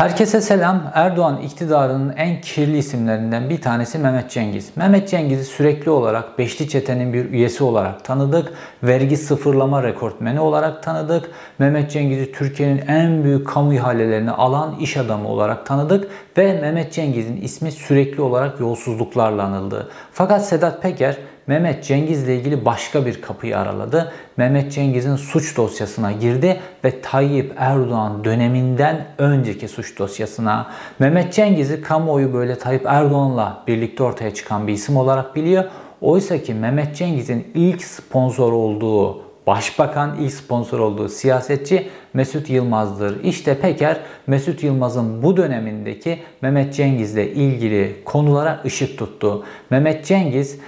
Herkese selam. Erdoğan iktidarının en kirli isimlerinden bir tanesi Mehmet Cengiz. Mehmet Cengiz'i sürekli olarak Beşli Çete'nin bir üyesi olarak tanıdık. Vergi sıfırlama rekortmeni olarak tanıdık. Mehmet Cengiz'i Türkiye'nin en büyük kamu ihalelerini alan iş adamı olarak tanıdık. Ve Mehmet Cengiz'in ismi sürekli olarak yolsuzluklarla anıldı. Fakat Sedat Peker Mehmet Cengiz ile ilgili başka bir kapıyı araladı. Mehmet Cengiz'in suç dosyasına girdi ve Tayyip Erdoğan döneminden önceki suç dosyasına. Mehmet Cengiz'i kamuoyu böyle Tayyip Erdoğan'la birlikte ortaya çıkan bir isim olarak biliyor. Oysa ki Mehmet Cengiz'in ilk sponsor olduğu Başbakan ilk sponsor olduğu siyasetçi Mesut Yılmaz'dır. İşte Peker Mesut Yılmaz'ın bu dönemindeki Mehmet Cengiz'le ilgili konulara ışık tuttu. Mehmet Cengiz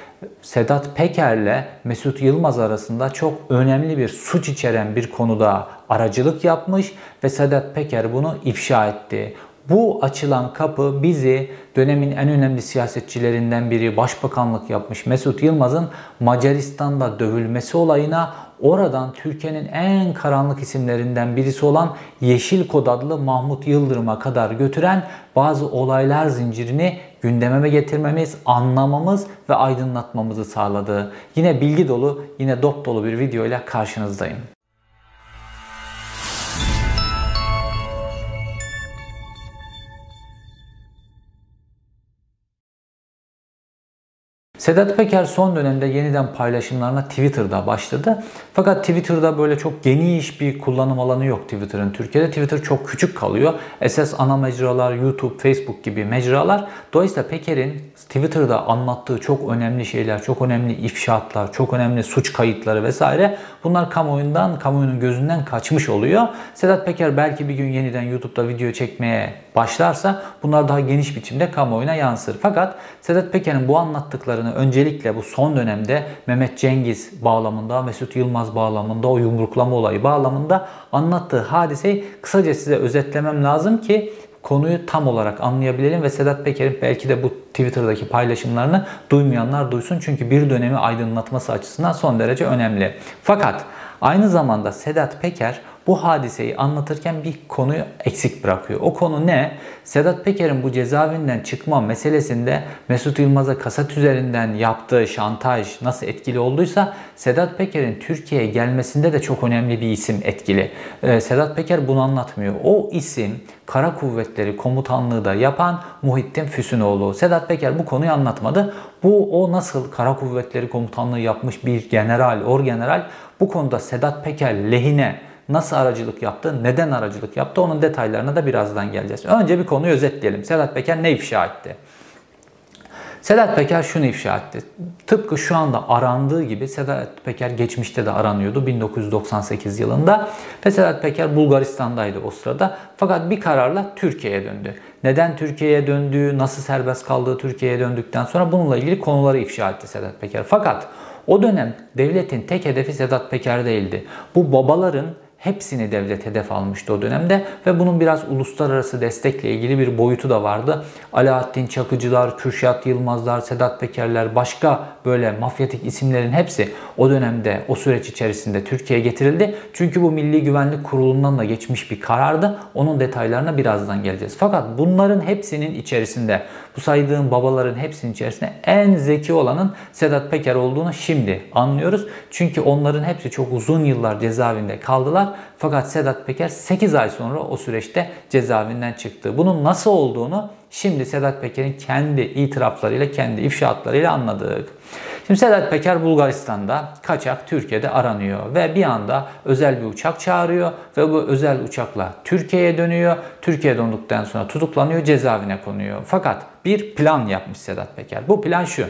Sedat Peker'le Mesut Yılmaz arasında çok önemli bir suç içeren bir konuda aracılık yapmış ve Sedat Peker bunu ifşa etti. Bu açılan kapı bizi dönemin en önemli siyasetçilerinden biri başbakanlık yapmış Mesut Yılmaz'ın Macaristan'da dövülmesi olayına oradan Türkiye'nin en karanlık isimlerinden birisi olan Yeşil Kod adlı Mahmut Yıldırım'a kadar götüren bazı olaylar zincirini gündememe getirmemiz, anlamamız ve aydınlatmamızı sağladı. Yine bilgi dolu, yine dop dolu bir video ile karşınızdayım. Sedat Peker son dönemde yeniden paylaşımlarına Twitter'da başladı. Fakat Twitter'da böyle çok geniş bir kullanım alanı yok Twitter'ın Türkiye'de. Twitter çok küçük kalıyor. Esas ana mecralar YouTube, Facebook gibi mecralar. Dolayısıyla Peker'in Twitter'da anlattığı çok önemli şeyler, çok önemli ifşaatlar, çok önemli suç kayıtları vesaire bunlar kamuoyundan, kamuoyunun gözünden kaçmış oluyor. Sedat Peker belki bir gün yeniden YouTube'da video çekmeye başlarsa bunlar daha geniş biçimde kamuoyuna yansır. Fakat Sedat Peker'in bu anlattıklarını öncelikle bu son dönemde Mehmet Cengiz bağlamında, Mesut Yılmaz bağlamında, o yumruklama olayı bağlamında anlattığı hadiseyi kısaca size özetlemem lazım ki konuyu tam olarak anlayabilelim ve Sedat Peker'in belki de bu Twitter'daki paylaşımlarını duymayanlar duysun. Çünkü bir dönemi aydınlatması açısından son derece önemli. Fakat aynı zamanda Sedat Peker bu hadiseyi anlatırken bir konuyu eksik bırakıyor. O konu ne? Sedat Peker'in bu cezaevinden çıkma meselesinde Mesut Yılmaz'a kasat üzerinden yaptığı şantaj nasıl etkili olduysa Sedat Peker'in Türkiye'ye gelmesinde de çok önemli bir isim etkili. Ee, Sedat Peker bunu anlatmıyor. O isim Kara Kuvvetleri Komutanlığı da yapan Muhittin Füsunoğlu. Sedat Peker bu konuyu anlatmadı. Bu o nasıl Kara Kuvvetleri Komutanlığı yapmış bir general, orgeneral bu konuda Sedat Peker lehine nasıl aracılık yaptı, neden aracılık yaptı onun detaylarına da birazdan geleceğiz. Önce bir konuyu özetleyelim. Sedat Peker ne ifşa etti? Sedat Peker şunu ifşa etti. Tıpkı şu anda arandığı gibi Sedat Peker geçmişte de aranıyordu 1998 yılında. Ve Sedat Peker Bulgaristan'daydı o sırada. Fakat bir kararla Türkiye'ye döndü. Neden Türkiye'ye döndüğü, nasıl serbest kaldığı Türkiye'ye döndükten sonra bununla ilgili konuları ifşa etti Sedat Peker. Fakat o dönem devletin tek hedefi Sedat Peker değildi. Bu babaların Hepsini devlet hedef almıştı o dönemde ve bunun biraz uluslararası destekle ilgili bir boyutu da vardı. Alaaddin Çakıcılar, Kürşat Yılmazlar, Sedat Pekerler, başka böyle mafyatik isimlerin hepsi o dönemde, o süreç içerisinde Türkiye'ye getirildi. Çünkü bu Milli Güvenlik Kurulu'ndan da geçmiş bir karardı. Onun detaylarına birazdan geleceğiz. Fakat bunların hepsinin içerisinde, bu saydığım babaların hepsinin içerisinde en zeki olanın Sedat Peker olduğunu şimdi anlıyoruz. Çünkü onların hepsi çok uzun yıllar cezaevinde kaldılar fakat Sedat Peker 8 ay sonra o süreçte cezaevinden çıktı. Bunun nasıl olduğunu şimdi Sedat Peker'in kendi itiraflarıyla, kendi ifşaatlarıyla anladık. Şimdi Sedat Peker Bulgaristan'da kaçak Türkiye'de aranıyor ve bir anda özel bir uçak çağırıyor ve bu özel uçakla Türkiye'ye dönüyor. Türkiye'ye döndükten sonra tutuklanıyor, cezaevine konuyor. Fakat bir plan yapmış Sedat Peker. Bu plan şu.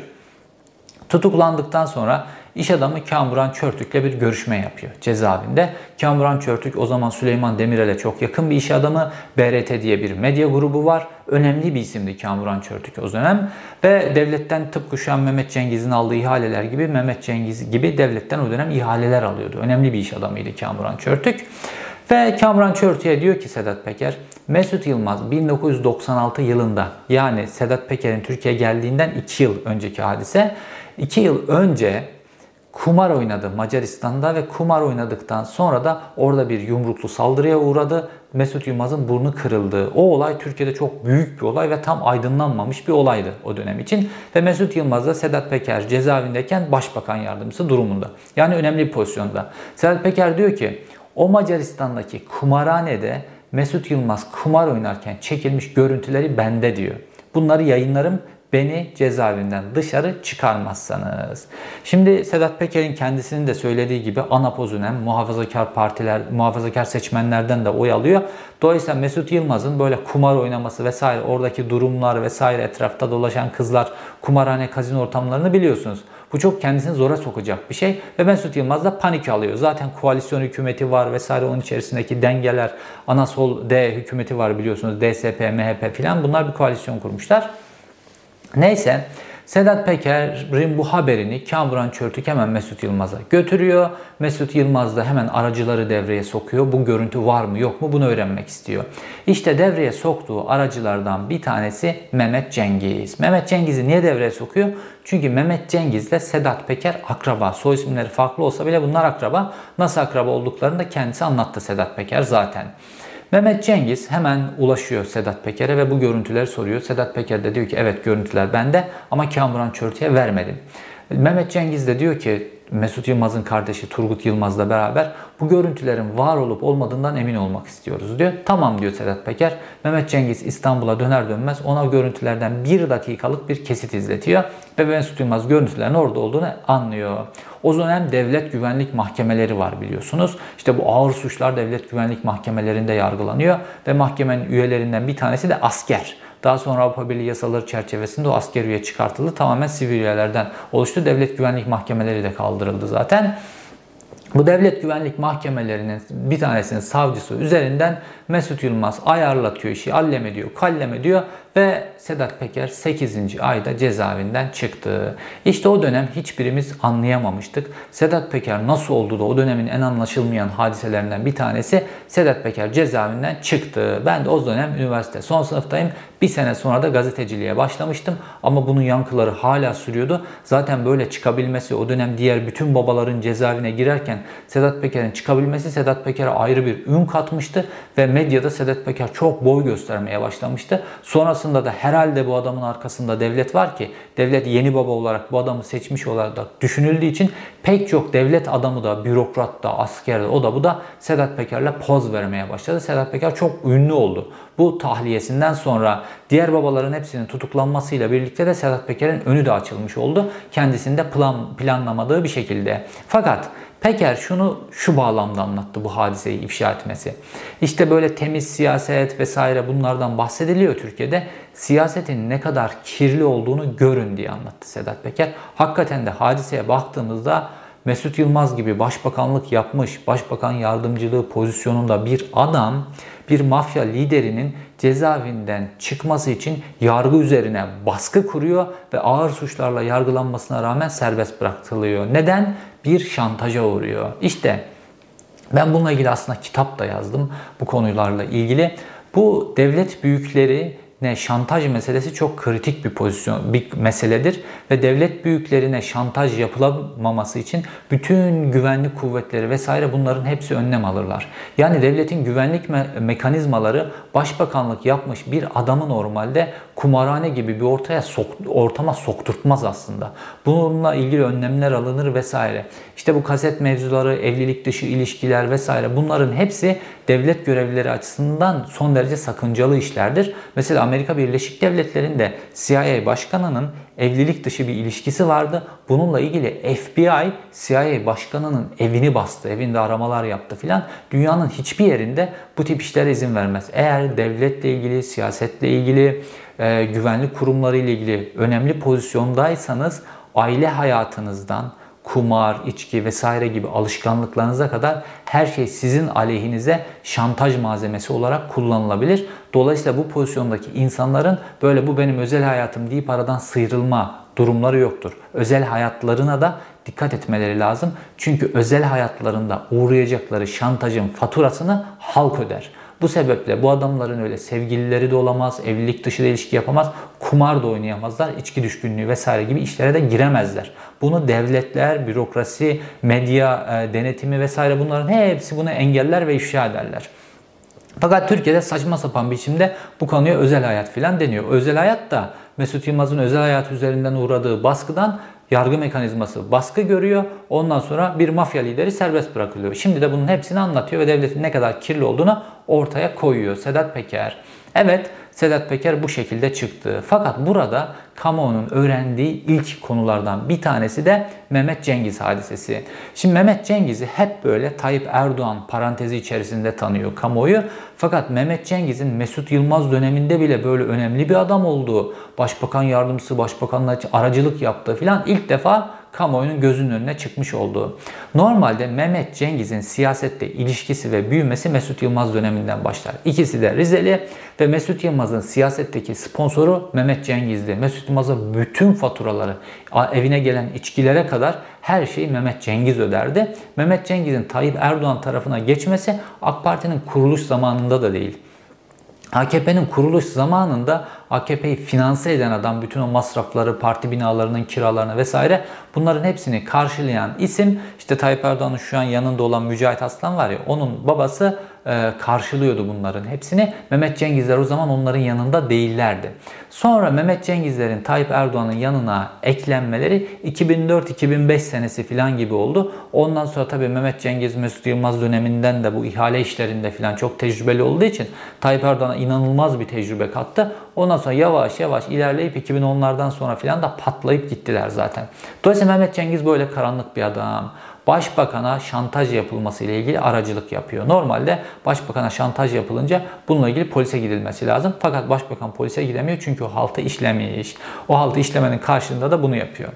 Tutuklandıktan sonra İş adamı Kamuran Çörtük'le bir görüşme yapıyor cezaevinde. Kamuran Çörtük o zaman Süleyman Demirel'e çok yakın bir iş adamı. BRT diye bir medya grubu var. Önemli bir isimdi Kamuran Çörtük o dönem. Ve devletten tıpkı şu an Mehmet Cengiz'in aldığı ihaleler gibi Mehmet Cengiz gibi devletten o dönem ihaleler alıyordu. Önemli bir iş adamıydı Kamuran Çörtük. Ve Kamuran Çörtük'e diyor ki Sedat Peker, Mesut Yılmaz 1996 yılında yani Sedat Peker'in Türkiye'ye geldiğinden 2 yıl önceki hadise 2 yıl önce kumar oynadı Macaristan'da ve kumar oynadıktan sonra da orada bir yumruklu saldırıya uğradı. Mesut Yılmaz'ın burnu kırıldı. O olay Türkiye'de çok büyük bir olay ve tam aydınlanmamış bir olaydı o dönem için. Ve Mesut Yılmaz da Sedat Peker cezaevindeyken başbakan yardımcısı durumunda. Yani önemli bir pozisyonda. Sedat Peker diyor ki o Macaristan'daki kumarhanede Mesut Yılmaz kumar oynarken çekilmiş görüntüleri bende diyor. Bunları yayınlarım beni cezaevinden dışarı çıkarmazsanız. Şimdi Sedat Peker'in kendisinin de söylediği gibi Anapaz Ünem muhafazakar partiler, muhafazakar seçmenlerden de oy alıyor. Dolayısıyla Mesut Yılmaz'ın böyle kumar oynaması vesaire oradaki durumlar vesaire etrafta dolaşan kızlar kumarhane kazino ortamlarını biliyorsunuz. Bu çok kendisini zora sokacak bir şey ve Mesut Yılmaz da panik alıyor. Zaten koalisyon hükümeti var vesaire onun içerisindeki dengeler, ana sol D hükümeti var biliyorsunuz. DSP, MHP filan bunlar bir koalisyon kurmuşlar. Neyse Sedat Peker'in bu haberini Kamuran Çörtük hemen Mesut Yılmaz'a götürüyor. Mesut Yılmaz da hemen aracıları devreye sokuyor. Bu görüntü var mı yok mu bunu öğrenmek istiyor. İşte devreye soktuğu aracılardan bir tanesi Mehmet Cengiz. Mehmet Cengiz'i niye devreye sokuyor? Çünkü Mehmet Cengiz ile Sedat Peker akraba. Soy isimleri farklı olsa bile bunlar akraba. Nasıl akraba olduklarını da kendisi anlattı Sedat Peker zaten. Mehmet Cengiz hemen ulaşıyor Sedat Peker'e ve bu görüntüleri soruyor. Sedat Peker de diyor ki evet görüntüler bende ama Kamuran Çörtü'ye vermedim. Mehmet Cengiz de diyor ki Mesut Yılmaz'ın kardeşi Turgut Yılmaz'la beraber bu görüntülerin var olup olmadığından emin olmak istiyoruz diyor. Tamam diyor Sedat Peker. Mehmet Cengiz İstanbul'a döner dönmez ona görüntülerden bir dakikalık bir kesit izletiyor. Ve Mesut Yılmaz görüntülerin orada olduğunu anlıyor. O dönem devlet güvenlik mahkemeleri var biliyorsunuz. İşte bu ağır suçlar devlet güvenlik mahkemelerinde yargılanıyor ve mahkemenin üyelerinden bir tanesi de asker. Daha sonra Avrupa Birliği yasaları çerçevesinde o asker üye çıkartıldı. Tamamen sivil üyelerden oluştu. Devlet güvenlik mahkemeleri de kaldırıldı zaten. Bu devlet güvenlik mahkemelerinin bir tanesinin savcısı üzerinden Mesut Yılmaz ayarlatıyor işi, allem ediyor, kallem ediyor ve Sedat Peker 8. ayda cezaevinden çıktı. İşte o dönem hiçbirimiz anlayamamıştık. Sedat Peker nasıl oldu da o dönemin en anlaşılmayan hadiselerinden bir tanesi Sedat Peker cezaevinden çıktı. Ben de o dönem üniversite son sınıftayım. Bir sene sonra da gazeteciliğe başlamıştım ama bunun yankıları hala sürüyordu. Zaten böyle çıkabilmesi o dönem diğer bütün babaların cezaevine girerken Sedat Peker'in çıkabilmesi Sedat Peker'e ayrı bir ün katmıştı ve medyada Sedat Peker çok boy göstermeye başlamıştı. Sonrasında da herhalde bu adamın arkasında devlet var ki devlet yeni baba olarak bu adamı seçmiş olarak düşünüldüğü için pek çok devlet adamı da bürokrat da asker de o da bu da Sedat Peker'le poz vermeye başladı. Sedat Peker çok ünlü oldu. Bu tahliyesinden sonra diğer babaların hepsinin tutuklanmasıyla birlikte de Sedat Peker'in önü de açılmış oldu. Kendisinde plan, planlamadığı bir şekilde. Fakat Peker şunu şu bağlamda anlattı bu hadiseyi ifşa etmesi. İşte böyle temiz siyaset vesaire bunlardan bahsediliyor Türkiye'de. Siyasetin ne kadar kirli olduğunu görün diye anlattı Sedat Peker. Hakikaten de hadiseye baktığımızda Mesut Yılmaz gibi başbakanlık yapmış, başbakan yardımcılığı pozisyonunda bir adam bir mafya liderinin cezaevinden çıkması için yargı üzerine baskı kuruyor ve ağır suçlarla yargılanmasına rağmen serbest bırakılıyor. Neden? Bir şantaja uğruyor. İşte ben bununla ilgili aslında kitap da yazdım bu konularla ilgili. Bu devlet büyükleri ne şantaj meselesi çok kritik bir pozisyon, bir meseledir ve devlet büyüklerine şantaj yapılamaması için bütün güvenlik kuvvetleri vesaire bunların hepsi önlem alırlar. Yani devletin güvenlik me- mekanizmaları başbakanlık yapmış bir adamı normalde kumarhane gibi bir ortaya sok, ortama sokturtmaz aslında. Bununla ilgili önlemler alınır vesaire. İşte bu kaset mevzuları, evlilik dışı ilişkiler vesaire bunların hepsi devlet görevlileri açısından son derece sakıncalı işlerdir. Mesela Amerika Birleşik Devletleri'nde CIA başkanının evlilik dışı bir ilişkisi vardı. Bununla ilgili FBI CIA başkanının evini bastı, evinde aramalar yaptı filan. Dünyanın hiçbir yerinde bu tip işlere izin vermez. Eğer devletle ilgili, siyasetle ilgili, e, güvenlik kurumları ile ilgili önemli pozisyondaysanız aile hayatınızdan, kumar, içki vesaire gibi alışkanlıklarınıza kadar her şey sizin aleyhinize şantaj malzemesi olarak kullanılabilir. Dolayısıyla bu pozisyondaki insanların böyle bu benim özel hayatım deyip aradan sıyrılma durumları yoktur. Özel hayatlarına da dikkat etmeleri lazım. Çünkü özel hayatlarında uğrayacakları şantajın faturasını halk öder. Bu sebeple bu adamların öyle sevgilileri de olamaz, evlilik dışı da ilişki yapamaz, kumar da oynayamazlar, içki düşkünlüğü vesaire gibi işlere de giremezler. Bunu devletler, bürokrasi, medya e, denetimi vesaire bunların hepsi bunu engeller ve ifşa ederler. Fakat Türkiye'de saçma sapan biçimde bu konuya özel hayat filan deniyor. Özel hayat da Mesut Yılmaz'ın özel hayat üzerinden uğradığı baskıdan yargı mekanizması baskı görüyor. Ondan sonra bir mafya lideri serbest bırakılıyor. Şimdi de bunun hepsini anlatıyor ve devletin ne kadar kirli olduğunu ortaya koyuyor Sedat Peker. Evet Sedat Peker bu şekilde çıktı. Fakat burada kamuoyunun öğrendiği ilk konulardan bir tanesi de Mehmet Cengiz hadisesi. Şimdi Mehmet Cengiz'i hep böyle Tayyip Erdoğan parantezi içerisinde tanıyor kamuoyu. Fakat Mehmet Cengiz'in Mesut Yılmaz döneminde bile böyle önemli bir adam olduğu, başbakan yardımcısı, başbakanla aracılık yaptığı filan ilk defa kamuoyunun gözünün önüne çıkmış olduğu. Normalde Mehmet Cengiz'in siyasette ilişkisi ve büyümesi Mesut Yılmaz döneminden başlar. İkisi de Rizeli ve Mesut Yılmaz'ın siyasetteki sponsoru Mehmet Cengiz'di. Mesut Yılmaz'a bütün faturaları, evine gelen içkilere kadar her şeyi Mehmet Cengiz öderdi. Mehmet Cengiz'in Tayyip Erdoğan tarafına geçmesi AK Parti'nin kuruluş zamanında da değil. AKP'nin kuruluş zamanında AKP'yi finanse eden adam bütün o masrafları, parti binalarının kiralarını vesaire bunların hepsini karşılayan isim işte Tayyip Erdoğan'ın şu an yanında olan Mücahit Aslan var ya onun babası karşılıyordu bunların hepsini. Mehmet Cengizler o zaman onların yanında değillerdi. Sonra Mehmet Cengizler'in Tayyip Erdoğan'ın yanına eklenmeleri 2004-2005 senesi falan gibi oldu. Ondan sonra tabii Mehmet Cengiz Mesut Yılmaz döneminden de bu ihale işlerinde falan çok tecrübeli olduğu için Tayyip Erdoğan'a inanılmaz bir tecrübe kattı. Ondan sonra yavaş yavaş ilerleyip 2010'lardan sonra falan da patlayıp gittiler zaten. Dolayısıyla Mehmet Cengiz böyle karanlık bir adam başbakana şantaj yapılması ile ilgili aracılık yapıyor. Normalde başbakana şantaj yapılınca bununla ilgili polise gidilmesi lazım. Fakat başbakan polise gidemiyor çünkü o haltı işlemiş. O haltı işlemenin karşılığında da bunu yapıyor.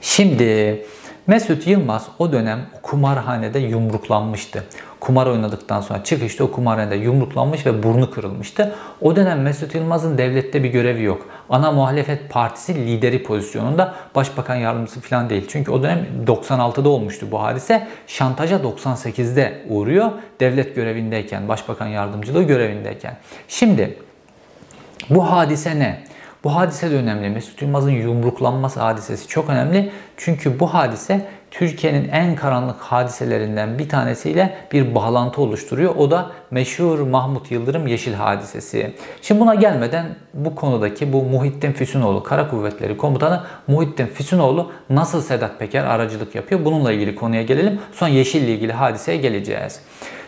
Şimdi Mesut Yılmaz o dönem kumarhanede yumruklanmıştı kumar oynadıktan sonra çıkışta o kumarhanede yumruklanmış ve burnu kırılmıştı. O dönem Mesut Yılmaz'ın devlette bir görevi yok. Ana muhalefet partisi lideri pozisyonunda başbakan yardımcısı falan değil. Çünkü o dönem 96'da olmuştu bu hadise. Şantaja 98'de uğruyor. Devlet görevindeyken, başbakan yardımcılığı görevindeyken. Şimdi bu hadise ne? Bu hadise de önemli. Mesut Yılmaz'ın yumruklanması hadisesi çok önemli. Çünkü bu hadise Türkiye'nin en karanlık hadiselerinden bir tanesiyle bir bağlantı oluşturuyor. O da meşhur Mahmut Yıldırım Yeşil hadisesi. Şimdi buna gelmeden bu konudaki bu Muhittin Füsunoğlu, Kara Kuvvetleri Komutanı Muhittin Füsunoğlu nasıl Sedat Peker aracılık yapıyor? Bununla ilgili konuya gelelim. Sonra Yeşil ile ilgili hadiseye geleceğiz.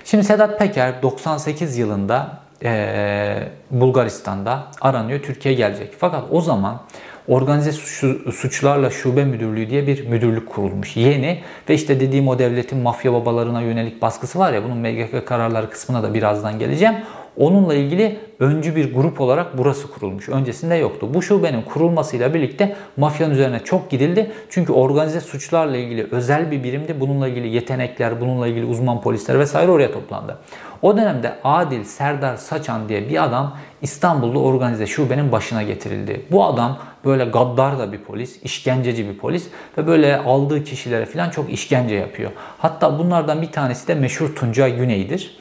Şimdi Sedat Peker 98 yılında e, Bulgaristan'da aranıyor. Türkiye'ye gelecek. Fakat o zaman Organize Suçlarla Şube Müdürlüğü diye bir müdürlük kurulmuş. Yeni ve işte dediğim o devletin mafya babalarına yönelik baskısı var ya bunun MGK kararları kısmına da birazdan geleceğim. Onunla ilgili öncü bir grup olarak burası kurulmuş. Öncesinde yoktu. Bu şubenin kurulmasıyla birlikte mafyanın üzerine çok gidildi. Çünkü organize suçlarla ilgili özel bir birimdi. Bununla ilgili yetenekler, bununla ilgili uzman polisler vesaire oraya toplandı. O dönemde Adil Serdar Saçan diye bir adam İstanbul'da organize şubenin başına getirildi. Bu adam böyle gaddar da bir polis, işkenceci bir polis ve böyle aldığı kişilere falan çok işkence yapıyor. Hatta bunlardan bir tanesi de meşhur Tuncay Güney'dir.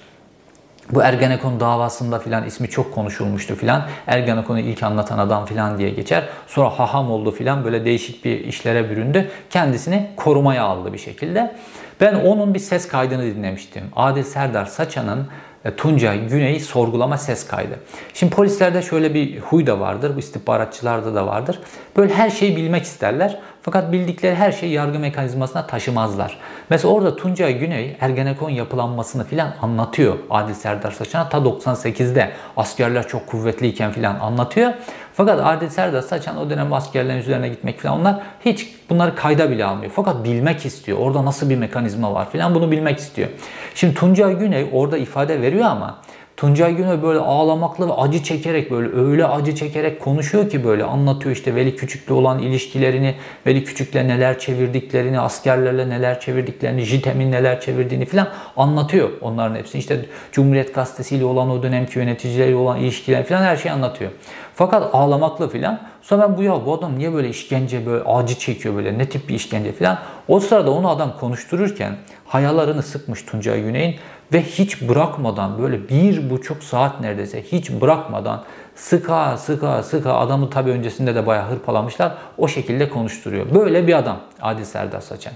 Bu Ergenekon davasında filan ismi çok konuşulmuştu filan. Ergenekon'u ilk anlatan adam filan diye geçer. Sonra haham oldu filan böyle değişik bir işlere büründü. Kendisini korumaya aldı bir şekilde. Ben onun bir ses kaydını dinlemiştim. Adil Serdar Saçan'ın e, Tuncay Güney'i sorgulama ses kaydı. Şimdi polislerde şöyle bir huy da vardır, bu istihbaratçılarda da vardır. Böyle her şeyi bilmek isterler. Fakat bildikleri her şeyi yargı mekanizmasına taşımazlar. Mesela orada Tuncay Güney Ergenekon yapılanmasını filan anlatıyor Adil Serdar Saçan'a ta 98'de askerler çok kuvvetliyken filan anlatıyor. Fakat Adil Serdar Saçan o dönem askerlerin üzerine gitmek falan onlar hiç bunları kayda bile almıyor. Fakat bilmek istiyor. Orada nasıl bir mekanizma var filan bunu bilmek istiyor. Şimdi Tuncay Güney orada ifade veriyor ama Tuncay Güney böyle ağlamaklı ve acı çekerek böyle öyle acı çekerek konuşuyor ki böyle anlatıyor işte Veli Küçük'le olan ilişkilerini, Veli Küçük'le neler çevirdiklerini, askerlerle neler çevirdiklerini, JITEM'in neler çevirdiğini falan anlatıyor onların hepsini. İşte Cumhuriyet Gazetesi ile olan o dönemki yöneticileriyle olan ilişkiler falan her şeyi anlatıyor. Fakat ağlamaklı filan. Sonra ben bu ya bu adam niye böyle işkence böyle acı çekiyor böyle ne tip bir işkence filan. O sırada onu adam konuştururken hayalarını sıkmış Tuncay Güney'in Ve hiç bırakmadan böyle bir buçuk saat neredeyse hiç bırakmadan sıka sıka sıka adamı tabi öncesinde de bayağı hırpalamışlar. O şekilde konuşturuyor. Böyle bir adam Adil Serdar Saçan.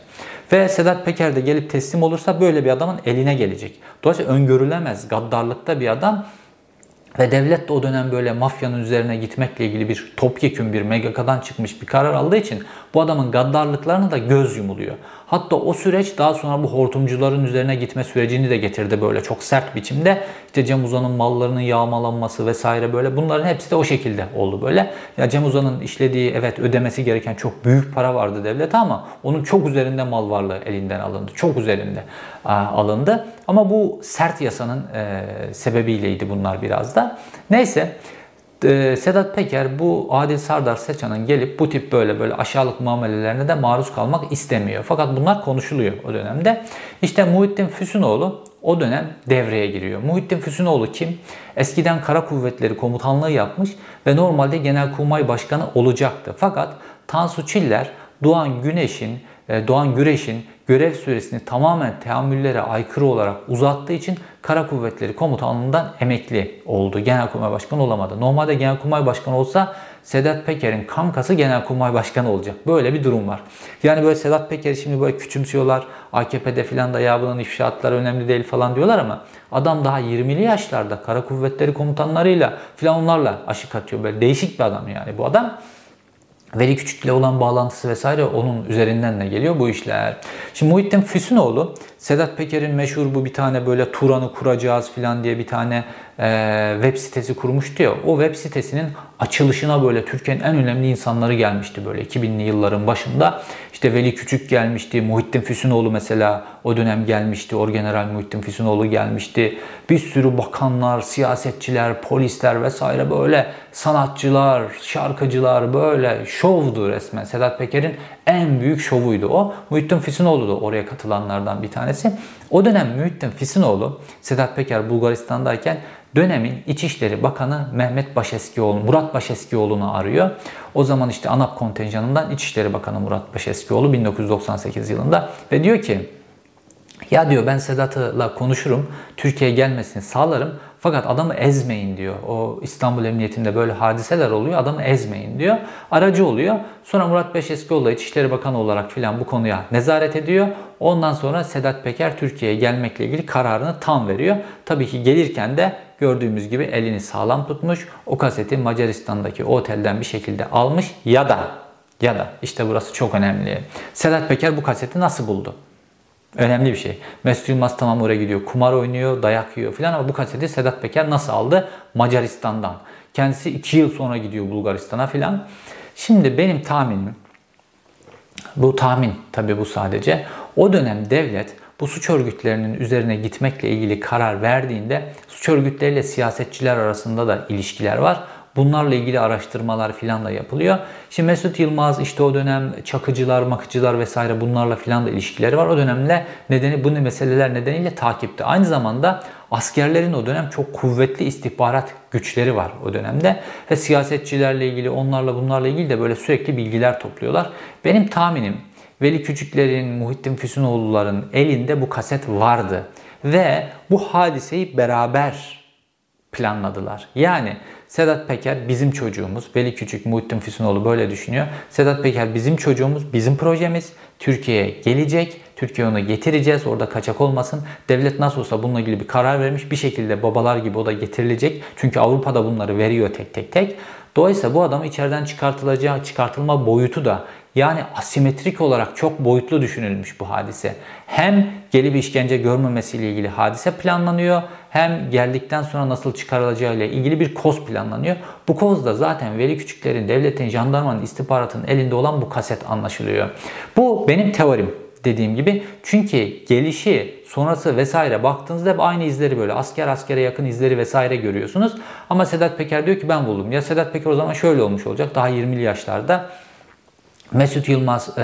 Ve Sedat Peker de gelip teslim olursa böyle bir adamın eline gelecek. Dolayısıyla öngörülemez gaddarlıkta bir adam ve devlet de o dönem böyle mafyanın üzerine gitmekle ilgili bir topyekün bir MGK'dan çıkmış bir karar aldığı için bu adamın gaddarlıklarına da göz yumuluyor. Hatta o süreç daha sonra bu hortumcuların üzerine gitme sürecini de getirdi böyle çok sert biçimde. İşte Cem Uzan'ın mallarının yağmalanması vesaire böyle bunların hepsi de o şekilde oldu böyle. Ya Cem Uzan'ın işlediği evet ödemesi gereken çok büyük para vardı devlete ama onun çok üzerinde mal varlığı elinden alındı. Çok üzerinde alındı. Ama bu sert yasanın sebebiyleydi bunlar biraz da. Neyse e, Sedat Peker bu Adil Sardar Seçan'ın gelip bu tip böyle böyle aşağılık muamelelerine de maruz kalmak istemiyor. Fakat bunlar konuşuluyor o dönemde. İşte Muhittin Füsunoğlu o dönem devreye giriyor. Muhittin Füsunoğlu kim? Eskiden Kara Kuvvetleri Komutanlığı yapmış ve normalde Genelkurmay Başkanı olacaktı. Fakat Tansu Çiller Doğan Güneş'in e, Doğan Güreş'in görev süresini tamamen teamüllere aykırı olarak uzattığı için Kara Kuvvetleri Komutanlığından emekli oldu. Genelkurmay Başkanı olamadı. Normalde Genelkurmay Başkanı olsa Sedat Peker'in kankası Genelkurmay Başkanı olacak. Böyle bir durum var. Yani böyle Sedat Peker'i şimdi böyle küçümsüyorlar. AKP'de filan da ya bunun ifşaatları önemli değil falan diyorlar ama adam daha 20'li yaşlarda Kara Kuvvetleri komutanlarıyla filan onlarla aşık atıyor. Böyle değişik bir adam yani bu adam. Veli Küçük'le olan bağlantısı vesaire onun üzerinden de geliyor bu işler. Şimdi Muhittin Füsunoğlu, Sedat Peker'in meşhur bu bir tane böyle Turan'ı kuracağız filan diye bir tane e, web sitesi kurmuştu ya. O web sitesinin açılışına böyle Türkiye'nin en önemli insanları gelmişti böyle 2000'li yılların başında. İşte Veli Küçük gelmişti, Muhittin Füsunoğlu mesela o dönem gelmişti, Orgeneral Muhittin Füsunoğlu gelmişti. Bir sürü bakanlar, siyasetçiler, polisler vesaire böyle sanatçılar, şarkıcılar böyle şovdu resmen. Sedat Peker'in en büyük şovuydu o. Muhittin Füsunoğlu da oraya katılanlardan bir tanesi. O dönem Muhittin Füsunoğlu, Sedat Peker Bulgaristan'dayken dönemin İçişleri Bakanı Mehmet Başeskioğlu, Murat Başeskioğlu'nu arıyor. O zaman işte ANAP kontenjanından İçişleri Bakanı Murat Başeskioğlu 1998 yılında ve diyor ki ya diyor ben Sedat'la konuşurum, Türkiye'ye gelmesini sağlarım fakat adamı ezmeyin diyor. O İstanbul Emniyetinde böyle hadiseler oluyor. Adamı ezmeyin diyor. Aracı oluyor. Sonra Murat Beşeskioğlu da İçişleri Bakanı olarak filan bu konuya nezaret ediyor. Ondan sonra Sedat Peker Türkiye'ye gelmekle ilgili kararını tam veriyor. Tabii ki gelirken de gördüğümüz gibi elini sağlam tutmuş. O kaseti Macaristan'daki otelden bir şekilde almış ya da ya da işte burası çok önemli. Sedat Peker bu kaseti nasıl buldu? Önemli bir şey. Mesut Yılmaz tamam oraya gidiyor. Kumar oynuyor, dayak yiyor filan ama bu kaseti Sedat Peker nasıl aldı? Macaristan'dan. Kendisi 2 yıl sonra gidiyor Bulgaristan'a filan. Şimdi benim tahminim, bu tahmin tabi bu sadece. O dönem devlet bu suç örgütlerinin üzerine gitmekle ilgili karar verdiğinde suç örgütleriyle siyasetçiler arasında da ilişkiler var. Bunlarla ilgili araştırmalar filan da yapılıyor. Şimdi Mesut Yılmaz işte o dönem çakıcılar, makıcılar vesaire bunlarla filan da ilişkileri var. O dönemle nedeni bu meseleler nedeniyle takipte. Aynı zamanda askerlerin o dönem çok kuvvetli istihbarat güçleri var o dönemde. Ve siyasetçilerle ilgili onlarla bunlarla ilgili de böyle sürekli bilgiler topluyorlar. Benim tahminim Veli Küçükler'in, Muhittin Füsunoğlu'ların elinde bu kaset vardı. Ve bu hadiseyi beraber planladılar. Yani Sedat Peker bizim çocuğumuz. Veli Küçük, Muhittin Füsunoğlu böyle düşünüyor. Sedat Peker bizim çocuğumuz, bizim projemiz. Türkiye'ye gelecek. Türkiye onu getireceğiz. Orada kaçak olmasın. Devlet nasıl olsa bununla ilgili bir karar vermiş. Bir şekilde babalar gibi o da getirilecek. Çünkü Avrupa'da bunları veriyor tek tek tek. Dolayısıyla bu adam içeriden çıkartılacağı, çıkartılma boyutu da yani asimetrik olarak çok boyutlu düşünülmüş bu hadise. Hem gelip işkence görmemesiyle ilgili hadise planlanıyor hem geldikten sonra nasıl çıkarılacağı ile ilgili bir koz planlanıyor. Bu koz da zaten Veli Küçükler'in, devletin, jandarmanın, istihbaratın elinde olan bu kaset anlaşılıyor. Bu benim teorim dediğim gibi. Çünkü gelişi, sonrası vesaire baktığınızda hep aynı izleri böyle asker askere yakın izleri vesaire görüyorsunuz. Ama Sedat Peker diyor ki ben buldum. Ya Sedat Peker o zaman şöyle olmuş olacak daha 20'li yaşlarda. Mesut Yılmaz e,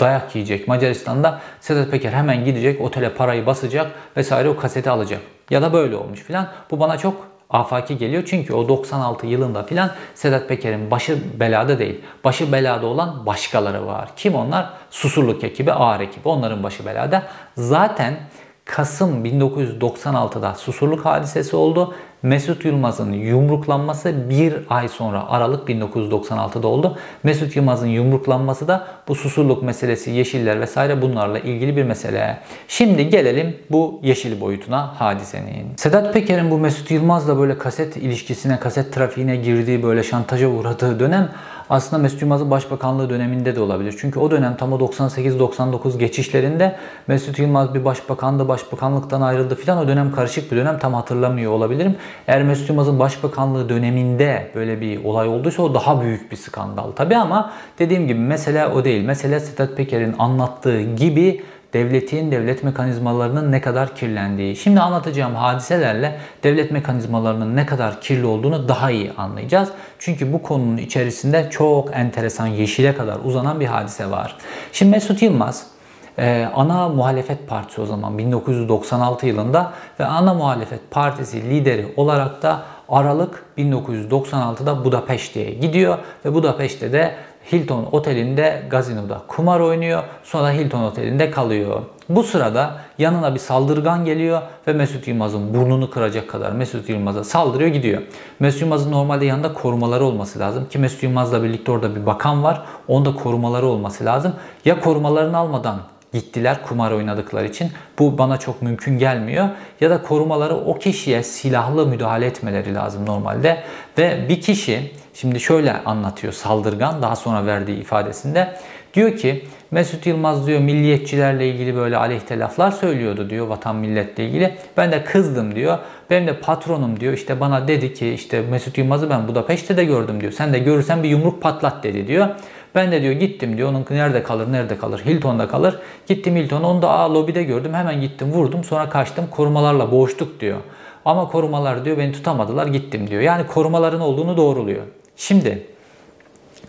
dayak yiyecek Macaristan'da. Sedat Peker hemen gidecek otele parayı basacak vesaire o kaseti alacak. Ya da böyle olmuş filan. Bu bana çok afaki geliyor. Çünkü o 96 yılında filan Sedat Peker'in başı belada değil. Başı belada olan başkaları var. Kim onlar? Susurluk ekibi, ağır ekibi. Onların başı belada. Zaten Kasım 1996'da Susurluk hadisesi oldu. Mesut Yılmaz'ın yumruklanması bir ay sonra Aralık 1996'da oldu. Mesut Yılmaz'ın yumruklanması da bu susurluk meselesi, yeşiller vesaire bunlarla ilgili bir mesele. Şimdi gelelim bu yeşil boyutuna hadisenin. Sedat Peker'in bu Mesut Yılmaz'la böyle kaset ilişkisine, kaset trafiğine girdiği, böyle şantaja uğradığı dönem aslında Mesut Yılmaz'ın başbakanlığı döneminde de olabilir. Çünkü o dönem tam o 98-99 geçişlerinde Mesut Yılmaz bir başbakandı, başbakanlıktan ayrıldı filan. O dönem karışık bir dönem tam hatırlamıyor olabilirim. Eğer Mesut Yılmaz'ın başbakanlığı döneminde böyle bir olay olduysa o daha büyük bir skandal tabii ama dediğim gibi mesele o değil. Mesele Sedat Peker'in anlattığı gibi devletin, devlet mekanizmalarının ne kadar kirlendiği. Şimdi anlatacağım hadiselerle devlet mekanizmalarının ne kadar kirli olduğunu daha iyi anlayacağız. Çünkü bu konunun içerisinde çok enteresan yeşile kadar uzanan bir hadise var. Şimdi Mesut Yılmaz ee, ana muhalefet partisi o zaman 1996 yılında ve ana muhalefet partisi lideri olarak da Aralık 1996'da Budapeşte'ye gidiyor ve Budapeşte de Hilton Oteli'nde gazinoda kumar oynuyor. Sonra Hilton Oteli'nde kalıyor. Bu sırada yanına bir saldırgan geliyor ve Mesut Yılmaz'ın burnunu kıracak kadar Mesut Yılmaz'a saldırıyor gidiyor. Mesut Yılmaz'ın normalde yanında korumaları olması lazım ki Mesut Yılmaz'la birlikte orada bir bakan var. Onda korumaları olması lazım. Ya korumalarını almadan gittiler kumar oynadıkları için. Bu bana çok mümkün gelmiyor. Ya da korumaları o kişiye silahlı müdahale etmeleri lazım normalde. Ve bir kişi şimdi şöyle anlatıyor saldırgan daha sonra verdiği ifadesinde. Diyor ki Mesut Yılmaz diyor milliyetçilerle ilgili böyle aleyhte laflar söylüyordu diyor vatan milletle ilgili. Ben de kızdım diyor. Benim de patronum diyor işte bana dedi ki işte Mesut Yılmaz'ı ben Budapeşte de gördüm diyor. Sen de görürsen bir yumruk patlat dedi diyor. Ben de diyor gittim diyor onun nerede kalır nerede kalır Hilton'da kalır. Gittim Hilton onu da aa, lobide gördüm hemen gittim vurdum sonra kaçtım korumalarla boğuştuk diyor. Ama korumalar diyor beni tutamadılar gittim diyor. Yani korumaların olduğunu doğruluyor. Şimdi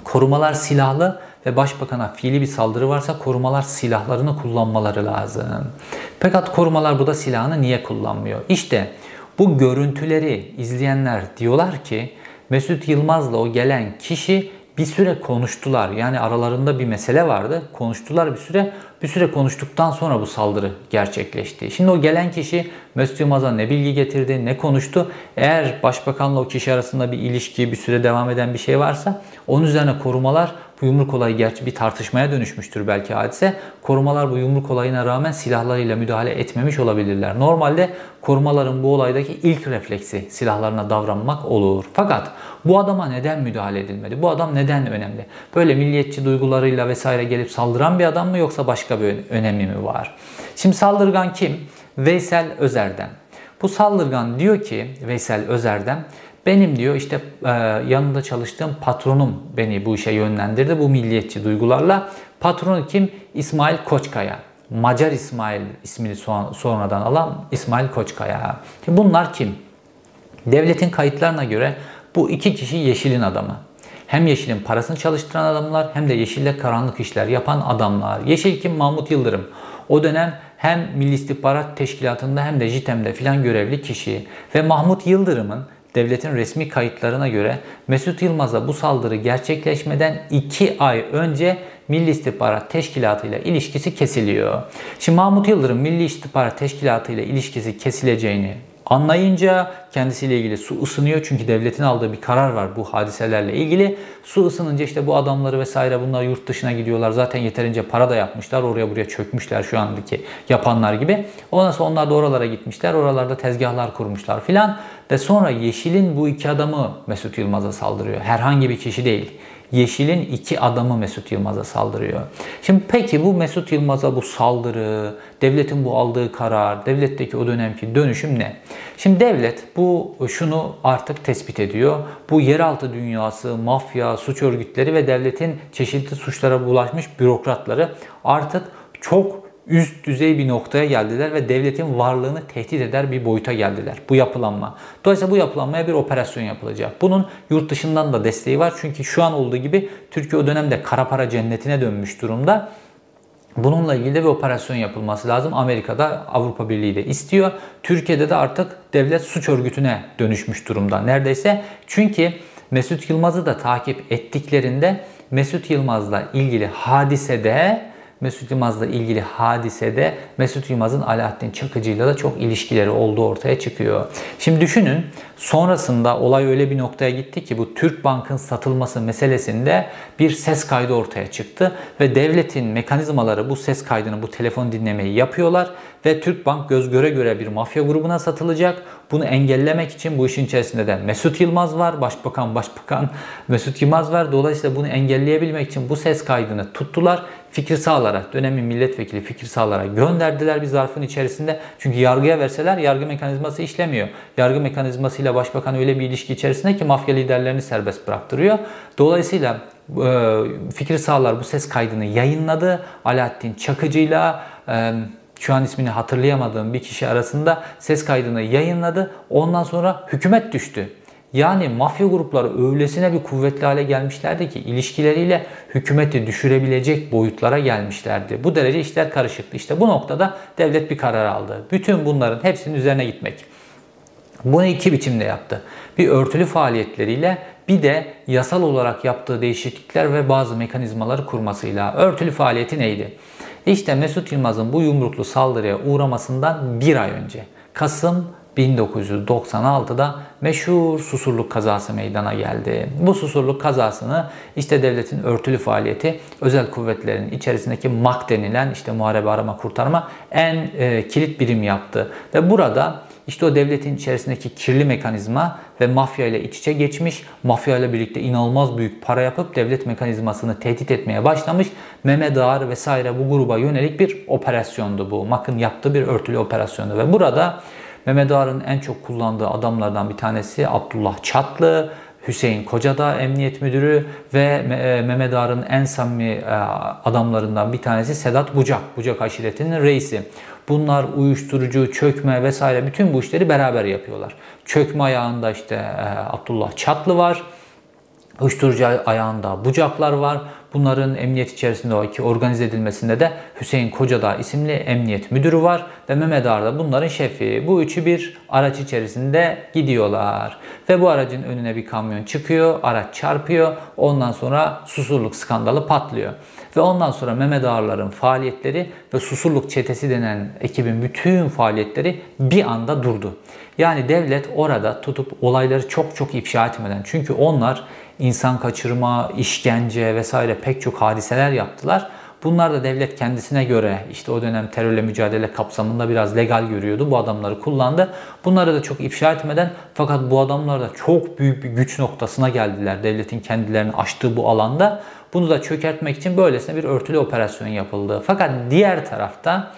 korumalar silahlı ve başbakana fiili bir saldırı varsa korumalar silahlarını kullanmaları lazım. Fakat korumalar bu da silahını niye kullanmıyor? İşte bu görüntüleri izleyenler diyorlar ki Mesut Yılmaz'la o gelen kişi bir süre konuştular. Yani aralarında bir mesele vardı. Konuştular bir süre. Bir süre konuştuktan sonra bu saldırı gerçekleşti. Şimdi o gelen kişi Mesut Yılmaz'a ne bilgi getirdi, ne konuştu. Eğer başbakanla o kişi arasında bir ilişki, bir süre devam eden bir şey varsa onun üzerine korumalar bu yumruk olayı gerçi bir tartışmaya dönüşmüştür belki hadise. Korumalar bu yumruk olayına rağmen silahlarıyla müdahale etmemiş olabilirler. Normalde korumaların bu olaydaki ilk refleksi silahlarına davranmak olur. Fakat bu adama neden müdahale edilmedi? Bu adam neden önemli? Böyle milliyetçi duygularıyla vesaire gelip saldıran bir adam mı yoksa başka bir önemi mi var? Şimdi saldırgan kim? Veysel Özer'den. Bu saldırgan diyor ki Veysel Özer'den benim diyor işte e, yanında çalıştığım patronum beni bu işe yönlendirdi bu milliyetçi duygularla. Patronu kim? İsmail Koçkaya. Macar İsmail ismini sonradan alan İsmail Koçkaya. Bunlar kim? Devletin kayıtlarına göre bu iki kişi Yeşil'in adamı. Hem Yeşil'in parasını çalıştıran adamlar hem de Yeşil'le karanlık işler yapan adamlar. Yeşil kim? Mahmut Yıldırım. O dönem hem Milli İstihbarat Teşkilatı'nda hem de JITEM'de filan görevli kişi. Ve Mahmut Yıldırım'ın devletin resmi kayıtlarına göre Mesut Yılmaz'a bu saldırı gerçekleşmeden 2 ay önce Milli İstihbarat Teşkilatı ile ilişkisi kesiliyor. Şimdi Mahmut Yıldırım Milli İstihbarat Teşkilatı ile ilişkisi kesileceğini anlayınca kendisiyle ilgili su ısınıyor. Çünkü devletin aldığı bir karar var bu hadiselerle ilgili. Su ısınınca işte bu adamları vesaire bunlar yurt dışına gidiyorlar. Zaten yeterince para da yapmışlar. Oraya buraya çökmüşler şu andaki yapanlar gibi. Ondan sonra onlar da oralara gitmişler. Oralarda tezgahlar kurmuşlar filan. Ve sonra Yeşil'in bu iki adamı Mesut Yılmaz'a saldırıyor. Herhangi bir kişi değil. Yeşil'in iki adamı Mesut Yılmaz'a saldırıyor. Şimdi peki bu Mesut Yılmaz'a bu saldırı, devletin bu aldığı karar, devletteki o dönemki dönüşüm ne? Şimdi devlet bu şunu artık tespit ediyor. Bu yeraltı dünyası, mafya, suç örgütleri ve devletin çeşitli suçlara bulaşmış bürokratları artık çok üst düzey bir noktaya geldiler ve devletin varlığını tehdit eder bir boyuta geldiler. Bu yapılanma. Dolayısıyla bu yapılanmaya bir operasyon yapılacak. Bunun yurt dışından da desteği var. Çünkü şu an olduğu gibi Türkiye o dönemde kara para cennetine dönmüş durumda. Bununla ilgili de bir operasyon yapılması lazım. Amerika'da Avrupa Birliği de istiyor. Türkiye'de de artık devlet suç örgütüne dönüşmüş durumda neredeyse. Çünkü Mesut Yılmaz'ı da takip ettiklerinde Mesut Yılmaz'la ilgili hadisede Mesut Yılmaz'la ilgili hadisede Mesut Yılmaz'ın Alaaddin Çakıcı'yla da çok ilişkileri olduğu ortaya çıkıyor. Şimdi düşünün sonrasında olay öyle bir noktaya gitti ki bu Türk Bank'ın satılması meselesinde bir ses kaydı ortaya çıktı ve devletin mekanizmaları bu ses kaydını bu telefon dinlemeyi yapıyorlar ve Türk Bank göz göre göre bir mafya grubuna satılacak. Bunu engellemek için bu işin içerisinde de Mesut Yılmaz var. Başbakan Başbakan Mesut Yılmaz var. Dolayısıyla bunu engelleyebilmek için bu ses kaydını tuttular. Fikir Sağlar'a, dönemin milletvekili Fikir Sağlar'a gönderdiler bir zarfın içerisinde. Çünkü yargıya verseler yargı mekanizması işlemiyor. Yargı mekanizmasıyla başbakan öyle bir ilişki içerisinde ki mafya liderlerini serbest bıraktırıyor. Dolayısıyla e, Fikir Sağlar bu ses kaydını yayınladı. Alaaddin Çakıcı'yla e, şu an ismini hatırlayamadığım bir kişi arasında ses kaydını yayınladı. Ondan sonra hükümet düştü. Yani mafya grupları öylesine bir kuvvetli hale gelmişlerdi ki ilişkileriyle hükümeti düşürebilecek boyutlara gelmişlerdi. Bu derece işler karışıktı. İşte bu noktada devlet bir karar aldı. Bütün bunların hepsinin üzerine gitmek. Bunu iki biçimde yaptı. Bir örtülü faaliyetleriyle bir de yasal olarak yaptığı değişiklikler ve bazı mekanizmaları kurmasıyla. Örtülü faaliyeti neydi? İşte Mesut Yılmaz'ın bu yumruklu saldırıya uğramasından bir ay önce Kasım 1996'da meşhur susurluk kazası meydana geldi. Bu susurluk kazasını işte devletin örtülü faaliyeti özel kuvvetlerin içerisindeki MAK denilen işte muharebe arama kurtarma en e, kilit birim yaptı. Ve burada işte o devletin içerisindeki kirli mekanizma ve mafya ile iç içe geçmiş. Mafya ile birlikte inanılmaz büyük para yapıp devlet mekanizmasını tehdit etmeye başlamış. Mehmet Ağar vesaire bu gruba yönelik bir operasyondu bu. MAK'ın yaptığı bir örtülü operasyondu ve burada Mehmet Ağar'ın en çok kullandığı adamlardan bir tanesi Abdullah Çatlı, Hüseyin Kocada Emniyet Müdürü ve e, Mehmet Ağar'ın en samimi e, adamlarından bir tanesi Sedat Bucak, Bucak aşiretinin reisi. Bunlar uyuşturucu, çökme vesaire bütün bu işleri beraber yapıyorlar. Çökme ayağında işte e, Abdullah Çatlı var. Uyuşturucu ayağında bucaklar var. Bunların emniyet içerisinde iki organize edilmesinde de Hüseyin Kocadağ isimli emniyet müdürü var ve Mehmet Ağar da bunların şefi. Bu üçü bir araç içerisinde gidiyorlar. Ve bu aracın önüne bir kamyon çıkıyor, araç çarpıyor. Ondan sonra susurluk skandalı patlıyor. Ve ondan sonra Mehmet Ağarların faaliyetleri ve Susurluk Çetesi denen ekibin bütün faaliyetleri bir anda durdu. Yani devlet orada tutup olayları çok çok ifşa etmeden çünkü onlar insan kaçırma, işkence vesaire pek çok hadiseler yaptılar. Bunlar da devlet kendisine göre işte o dönem terörle mücadele kapsamında biraz legal görüyordu. Bu adamları kullandı. Bunları da çok ifşa etmeden fakat bu adamlar da çok büyük bir güç noktasına geldiler. Devletin kendilerini açtığı bu alanda. Bunu da çökertmek için böylesine bir örtülü operasyon yapıldı. Fakat diğer tarafta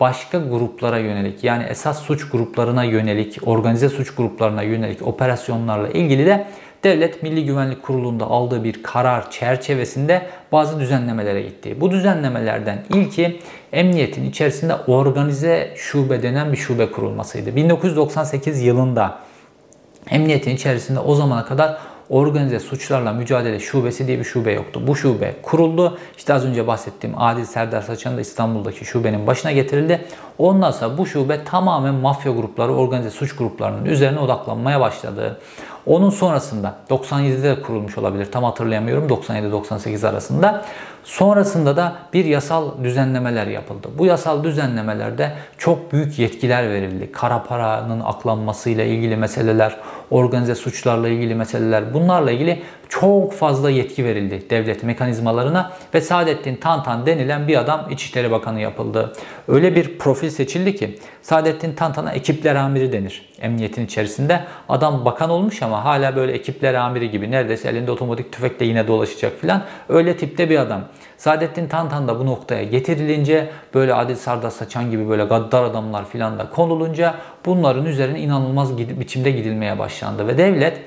başka gruplara yönelik yani esas suç gruplarına yönelik, organize suç gruplarına yönelik operasyonlarla ilgili de Devlet Milli Güvenlik Kurulu'nda aldığı bir karar çerçevesinde bazı düzenlemelere gitti. Bu düzenlemelerden ilki emniyetin içerisinde organize şube denen bir şube kurulmasıydı. 1998 yılında emniyetin içerisinde o zamana kadar organize suçlarla mücadele şubesi diye bir şube yoktu. Bu şube kuruldu. İşte az önce bahsettiğim Adil Serdar Saçan da İstanbul'daki şubenin başına getirildi. Ondan sonra bu şube tamamen mafya grupları, organize suç gruplarının üzerine odaklanmaya başladı. Onun sonrasında 97'de de kurulmuş olabilir. Tam hatırlayamıyorum. 97-98 arasında. Sonrasında da bir yasal düzenlemeler yapıldı. Bu yasal düzenlemelerde çok büyük yetkiler verildi. Kara paranın aklanmasıyla ilgili meseleler, organize suçlarla ilgili meseleler bunlarla ilgili çok fazla yetki verildi devlet mekanizmalarına ve Saadettin Tantan denilen bir adam İçişleri Bakanı yapıldı. Öyle bir profil seçildi ki Saadettin Tantan'a ekipler amiri denir emniyetin içerisinde. Adam bakan olmuş ama hala böyle ekipler amiri gibi neredeyse elinde otomatik tüfekle yine dolaşacak filan. Öyle tipte bir adam. Saadettin Tantan da bu noktaya getirilince böyle Adil Sardar Saçan gibi böyle gaddar adamlar filan da konulunca bunların üzerine inanılmaz biçimde gidilmeye başlandı ve devlet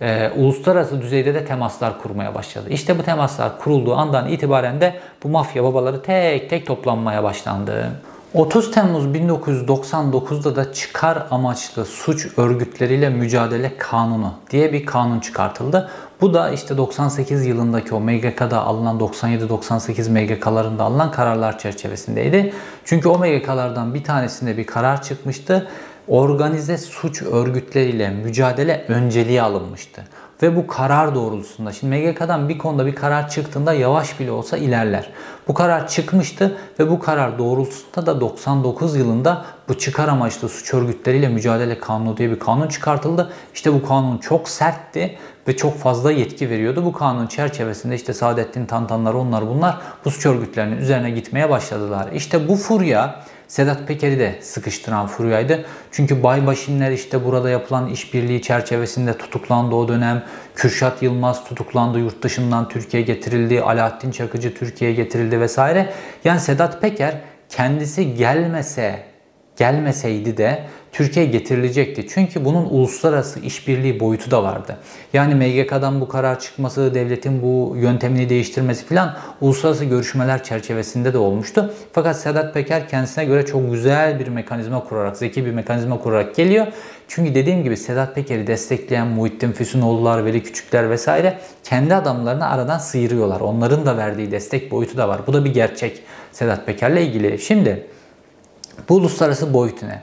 e, uluslararası düzeyde de temaslar kurmaya başladı. İşte bu temaslar kurulduğu andan itibaren de bu mafya babaları tek tek toplanmaya başlandı. 30 Temmuz 1999'da da çıkar amaçlı suç örgütleriyle mücadele kanunu diye bir kanun çıkartıldı. Bu da işte 98 yılındaki o MGK'da alınan 97-98 MGK'larında alınan kararlar çerçevesindeydi. Çünkü o MGK'lardan bir tanesinde bir karar çıkmıştı. Organize suç örgütleriyle mücadele önceliği alınmıştı. Ve bu karar doğrultusunda şimdi MGK'dan bir konuda bir karar çıktığında yavaş bile olsa ilerler. Bu karar çıkmıştı ve bu karar doğrultusunda da 99 yılında bu çıkar amaçlı suç örgütleriyle mücadele kanunu diye bir kanun çıkartıldı. İşte bu kanun çok sertti ve çok fazla yetki veriyordu. Bu kanun çerçevesinde işte Saadettin Tantanlar onlar bunlar bu suç örgütlerinin üzerine gitmeye başladılar. İşte bu furya Sedat Peker'i de sıkıştıran furyaydı. Çünkü Baybaşinler işte burada yapılan işbirliği çerçevesinde tutuklandı o dönem. Kürşat Yılmaz tutuklandı, yurt dışından Türkiye'ye getirildi. Alaaddin Çakıcı Türkiye'ye getirildi vesaire. Yani Sedat Peker kendisi gelmese, gelmeseydi de Türkiye getirilecekti. Çünkü bunun uluslararası işbirliği boyutu da vardı. Yani MGK'dan bu karar çıkması, devletin bu yöntemini değiştirmesi filan uluslararası görüşmeler çerçevesinde de olmuştu. Fakat Sedat Peker kendisine göre çok güzel bir mekanizma kurarak, zeki bir mekanizma kurarak geliyor. Çünkü dediğim gibi Sedat Peker'i destekleyen Muhittin Füsunoğullar, Veli Küçükler vesaire kendi adamlarını aradan sıyırıyorlar. Onların da verdiği destek boyutu da var. Bu da bir gerçek Sedat Peker'le ilgili. Şimdi bu uluslararası boyutu ne?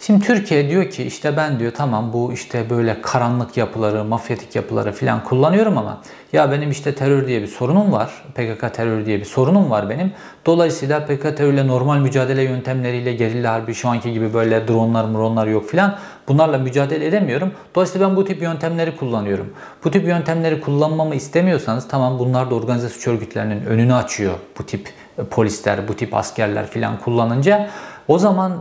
Şimdi Türkiye diyor ki işte ben diyor tamam bu işte böyle karanlık yapıları, mafyatik yapıları filan kullanıyorum ama ya benim işte terör diye bir sorunum var. PKK terör diye bir sorunum var benim. Dolayısıyla PKK terörle normal mücadele yöntemleriyle gerilla harbi şu anki gibi böyle dronlar mronlar yok filan bunlarla mücadele edemiyorum. Dolayısıyla ben bu tip yöntemleri kullanıyorum. Bu tip yöntemleri kullanmamı istemiyorsanız tamam bunlar da organize suç örgütlerinin önünü açıyor. Bu tip polisler, bu tip askerler filan kullanınca o zaman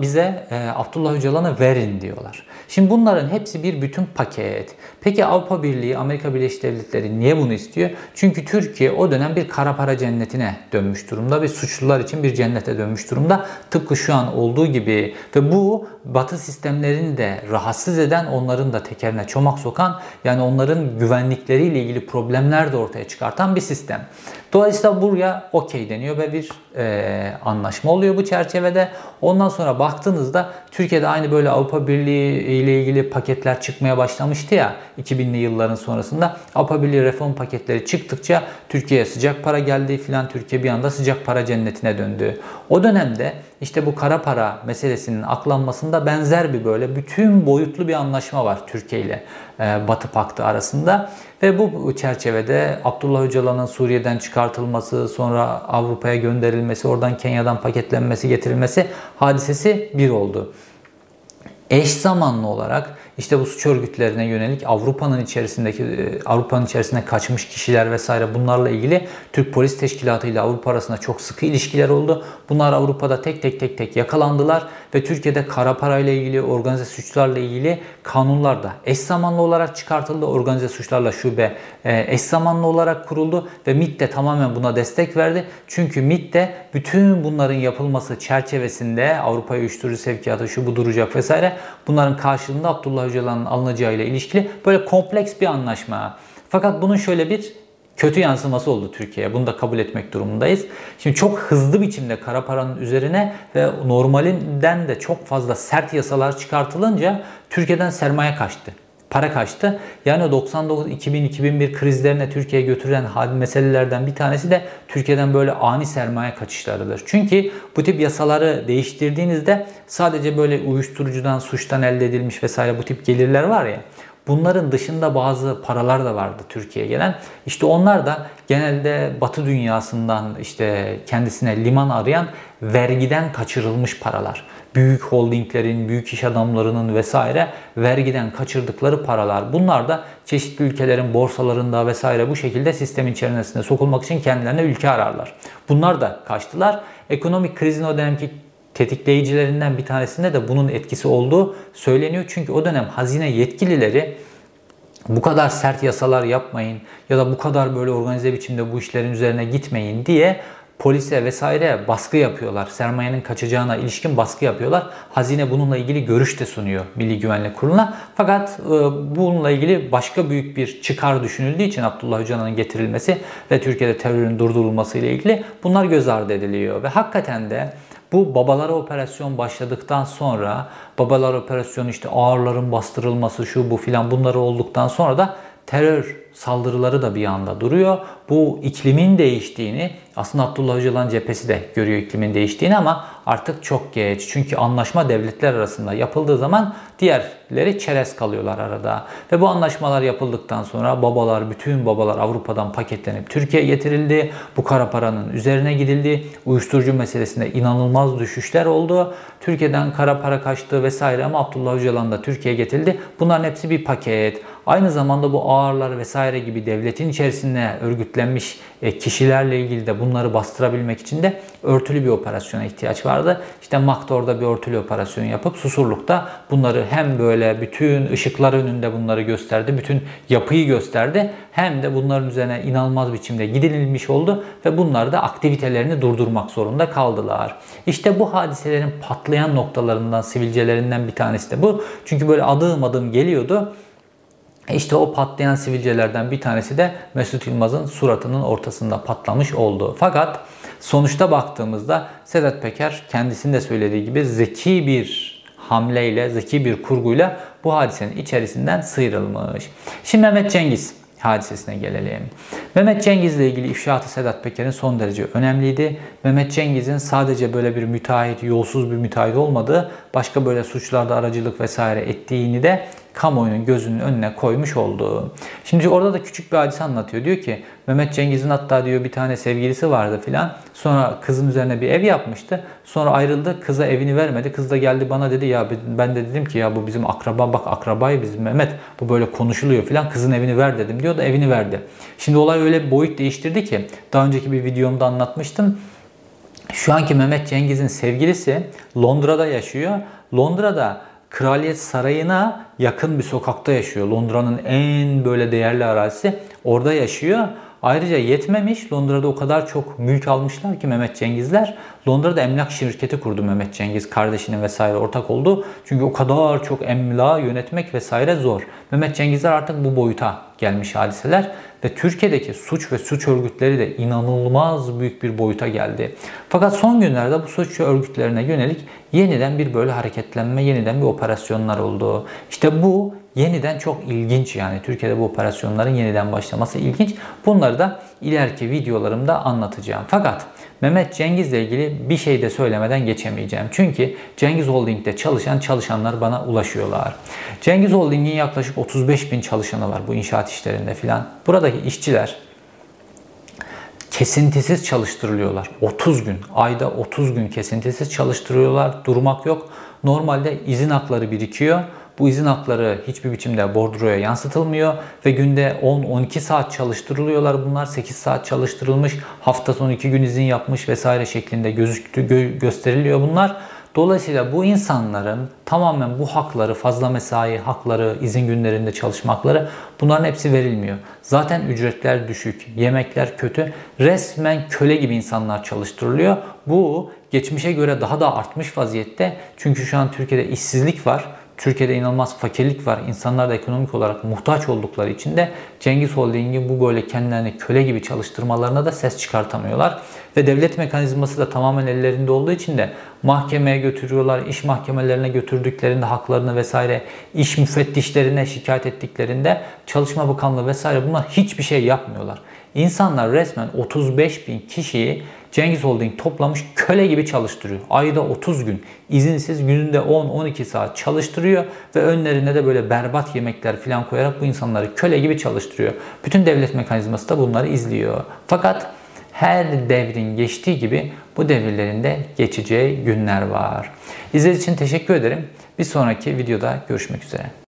bize e, Abdullah Öcalan'ı verin diyorlar. Şimdi bunların hepsi bir bütün paket. Peki Avrupa Birliği, Amerika Birleşik Devletleri niye bunu istiyor? Çünkü Türkiye o dönem bir kara para cennetine dönmüş durumda ve suçlular için bir cennete dönmüş durumda. Tıpkı şu an olduğu gibi ve bu Batı sistemlerini de rahatsız eden, onların da tekerine çomak sokan yani onların güvenlikleriyle ilgili problemler de ortaya çıkartan bir sistem. Dolayısıyla buraya okey deniyor ve bir e, anlaşma oluyor bu çerçevede. Ondan sonra baktığınızda Türkiye'de aynı böyle Avrupa Birliği ile ilgili paketler çıkmaya başlamıştı ya 2000'li yılların sonrasında. Avrupa Birliği reform paketleri çıktıkça Türkiye'ye sıcak para geldi filan Türkiye bir anda sıcak para cennetine döndü. O dönemde işte bu kara para meselesinin aklanmasında benzer bir böyle bütün boyutlu bir anlaşma var Türkiye ile e, Batı Paktı arasında. Ve bu çerçevede Abdullah Öcalan'ın Suriye'den çıkartılması, sonra Avrupa'ya gönderilmesi, oradan Kenya'dan paketlenmesi, getirilmesi hadisesi bir oldu. Eş zamanlı olarak işte bu suç örgütlerine yönelik Avrupa'nın içerisindeki e, Avrupa'nın içerisinde kaçmış kişiler vesaire bunlarla ilgili Türk Polis Teşkilatı ile Avrupa arasında çok sıkı ilişkiler oldu. Bunlar Avrupa'da tek tek tek tek yakalandılar ve Türkiye'de kara parayla ilgili, organize suçlarla ilgili kanunlar da eş zamanlı olarak çıkartıldı. Organize suçlarla şube e, eş zamanlı olarak kuruldu ve MIT de tamamen buna destek verdi. Çünkü MIT de bütün bunların yapılması çerçevesinde Avrupa uyuşturucu sevkiyatı şu bu duracak vesaire bunların karşılığında Abdullah Öcalan'ın alınacağıyla ilişkili böyle kompleks bir anlaşma. Fakat bunun şöyle bir kötü yansıması oldu Türkiye'ye. Bunu da kabul etmek durumundayız. Şimdi çok hızlı biçimde kara paranın üzerine ve normalinden de çok fazla sert yasalar çıkartılınca Türkiye'den sermaye kaçtı. Para kaçtı. Yani 99 2000 2001 krizlerine Türkiye'ye götüren meselelerden bir tanesi de Türkiye'den böyle ani sermaye kaçışlarıdır. Çünkü bu tip yasaları değiştirdiğinizde sadece böyle uyuşturucudan, suçtan elde edilmiş vesaire bu tip gelirler var ya Bunların dışında bazı paralar da vardı Türkiye'ye gelen. İşte onlar da genelde Batı dünyasından işte kendisine liman arayan vergiden kaçırılmış paralar. Büyük holdinglerin, büyük iş adamlarının vesaire vergiden kaçırdıkları paralar. Bunlar da çeşitli ülkelerin borsalarında vesaire bu şekilde sistemin içerisine sokulmak için kendilerine ülke ararlar. Bunlar da kaçtılar. Ekonomik krizin o dönemki tetikleyicilerinden bir tanesinde de bunun etkisi olduğu söyleniyor. Çünkü o dönem hazine yetkilileri bu kadar sert yasalar yapmayın ya da bu kadar böyle organize biçimde bu işlerin üzerine gitmeyin diye polise vesaire baskı yapıyorlar. Sermayenin kaçacağına ilişkin baskı yapıyorlar. Hazine bununla ilgili görüş de sunuyor Milli Güvenlik Kurulu'na. Fakat e, bununla ilgili başka büyük bir çıkar düşünüldüğü için Abdullah Öcalan'ın getirilmesi ve Türkiye'de terörün durdurulması ile ilgili bunlar göz ardı ediliyor. Ve hakikaten de bu babalara operasyon başladıktan sonra babalar operasyonu işte ağırların bastırılması şu bu filan bunları olduktan sonra da terör saldırıları da bir anda duruyor. Bu iklimin değiştiğini aslında Abdullah Öcalan cephesi de görüyor iklimin değiştiğini ama artık çok geç. Çünkü anlaşma devletler arasında yapıldığı zaman diğerleri çerez kalıyorlar arada. Ve bu anlaşmalar yapıldıktan sonra babalar, bütün babalar Avrupa'dan paketlenip Türkiye'ye getirildi. Bu kara paranın üzerine gidildi. Uyuşturucu meselesinde inanılmaz düşüşler oldu. Türkiye'den kara para kaçtı vesaire ama Abdullah Öcalan da Türkiye'ye getirildi. Bunların hepsi bir paket. Aynı zamanda bu ağırlar vesaire gibi devletin içerisinde örgütlenmiş e, kişilerle ilgili de bunları bastırabilmek için de örtülü bir operasyona ihtiyaç vardı. İşte Maktor'da bir örtülü operasyon yapıp Susurluk'ta bunları hem böyle bütün ışıklar önünde bunları gösterdi, bütün yapıyı gösterdi hem de bunların üzerine inanılmaz biçimde gidilmiş oldu ve bunlar da aktivitelerini durdurmak zorunda kaldılar. İşte bu hadiselerin patlayan noktalarından, sivilcelerinden bir tanesi de bu. Çünkü böyle adım adım geliyordu. İşte o patlayan sivilcelerden bir tanesi de Mesut Yılmaz'ın suratının ortasında patlamış oldu. Fakat sonuçta baktığımızda Sedat Peker kendisinde söylediği gibi zeki bir hamleyle, zeki bir kurguyla bu hadisenin içerisinden sıyrılmış. Şimdi Mehmet Cengiz hadisesine gelelim. Mehmet Cengiz ile ilgili ifşaatı Sedat Peker'in son derece önemliydi. Mehmet Cengiz'in sadece böyle bir müteahhit, yolsuz bir müteahhit olmadığı, başka böyle suçlarda aracılık vesaire ettiğini de kamuoyunun gözünün önüne koymuş olduğu. Şimdi orada da küçük bir hadise anlatıyor. Diyor ki Mehmet Cengiz'in hatta diyor bir tane sevgilisi vardı filan. Sonra kızın üzerine bir ev yapmıştı. Sonra ayrıldı. Kıza evini vermedi. Kız da geldi bana dedi ya ben de dedim ki ya bu bizim akraba bak akrabayı bizim Mehmet bu böyle konuşuluyor filan. Kızın evini ver dedim diyor da evini verdi. Şimdi olay öyle bir boyut değiştirdi ki daha önceki bir videomda anlatmıştım. Şu anki Mehmet Cengiz'in sevgilisi Londra'da yaşıyor. Londra'da Kraliyet Sarayı'na yakın bir sokakta yaşıyor. Londra'nın en böyle değerli arazisi. Orada yaşıyor. Ayrıca yetmemiş. Londra'da o kadar çok mülk almışlar ki Mehmet Cengizler. Londra'da emlak şirketi kurdu Mehmet Cengiz kardeşinin vesaire ortak oldu. Çünkü o kadar çok emlak yönetmek vesaire zor. Mehmet Cengizler artık bu boyuta gelmiş hadiseler ve Türkiye'deki suç ve suç örgütleri de inanılmaz büyük bir boyuta geldi. Fakat son günlerde bu suç örgütlerine yönelik yeniden bir böyle hareketlenme, yeniden bir operasyonlar oldu. İşte bu yeniden çok ilginç yani Türkiye'de bu operasyonların yeniden başlaması ilginç. Bunları da ileriki videolarımda anlatacağım. Fakat Mehmet Cengiz ile ilgili bir şey de söylemeden geçemeyeceğim. Çünkü Cengiz Holding'de çalışan çalışanlar bana ulaşıyorlar. Cengiz Holding'in yaklaşık 35 bin çalışanı var bu inşaat işlerinde filan. Buradaki işçiler kesintisiz çalıştırılıyorlar. 30 gün, ayda 30 gün kesintisiz çalıştırıyorlar. Durmak yok. Normalde izin hakları birikiyor. Bu izin hakları hiçbir biçimde bordroya yansıtılmıyor ve günde 10-12 saat çalıştırılıyorlar. Bunlar 8 saat çalıştırılmış, hafta sonu 2 gün izin yapmış vesaire şeklinde gözüktü, gö- gösteriliyor bunlar. Dolayısıyla bu insanların tamamen bu hakları, fazla mesai hakları, izin günlerinde çalışmakları bunların hepsi verilmiyor. Zaten ücretler düşük, yemekler kötü. Resmen köle gibi insanlar çalıştırılıyor. Bu geçmişe göre daha da artmış vaziyette. Çünkü şu an Türkiye'de işsizlik var. Türkiye'de inanılmaz fakirlik var. İnsanlar da ekonomik olarak muhtaç oldukları için de Cengiz Holding'in bu böyle kendilerini köle gibi çalıştırmalarına da ses çıkartamıyorlar. Ve devlet mekanizması da tamamen ellerinde olduğu için de mahkemeye götürüyorlar. iş mahkemelerine götürdüklerinde haklarını vesaire iş müfettişlerine şikayet ettiklerinde Çalışma Bakanlığı vesaire bunlar hiçbir şey yapmıyorlar. İnsanlar resmen 35 bin kişiyi Cengiz Holding toplamış köle gibi çalıştırıyor. Ayda 30 gün izinsiz gününde 10-12 saat çalıştırıyor ve önlerine de böyle berbat yemekler falan koyarak bu insanları köle gibi çalıştırıyor. Bütün devlet mekanizması da bunları izliyor. Fakat her devrin geçtiği gibi bu devirlerinde geçeceği günler var. İzlediğiniz için teşekkür ederim. Bir sonraki videoda görüşmek üzere.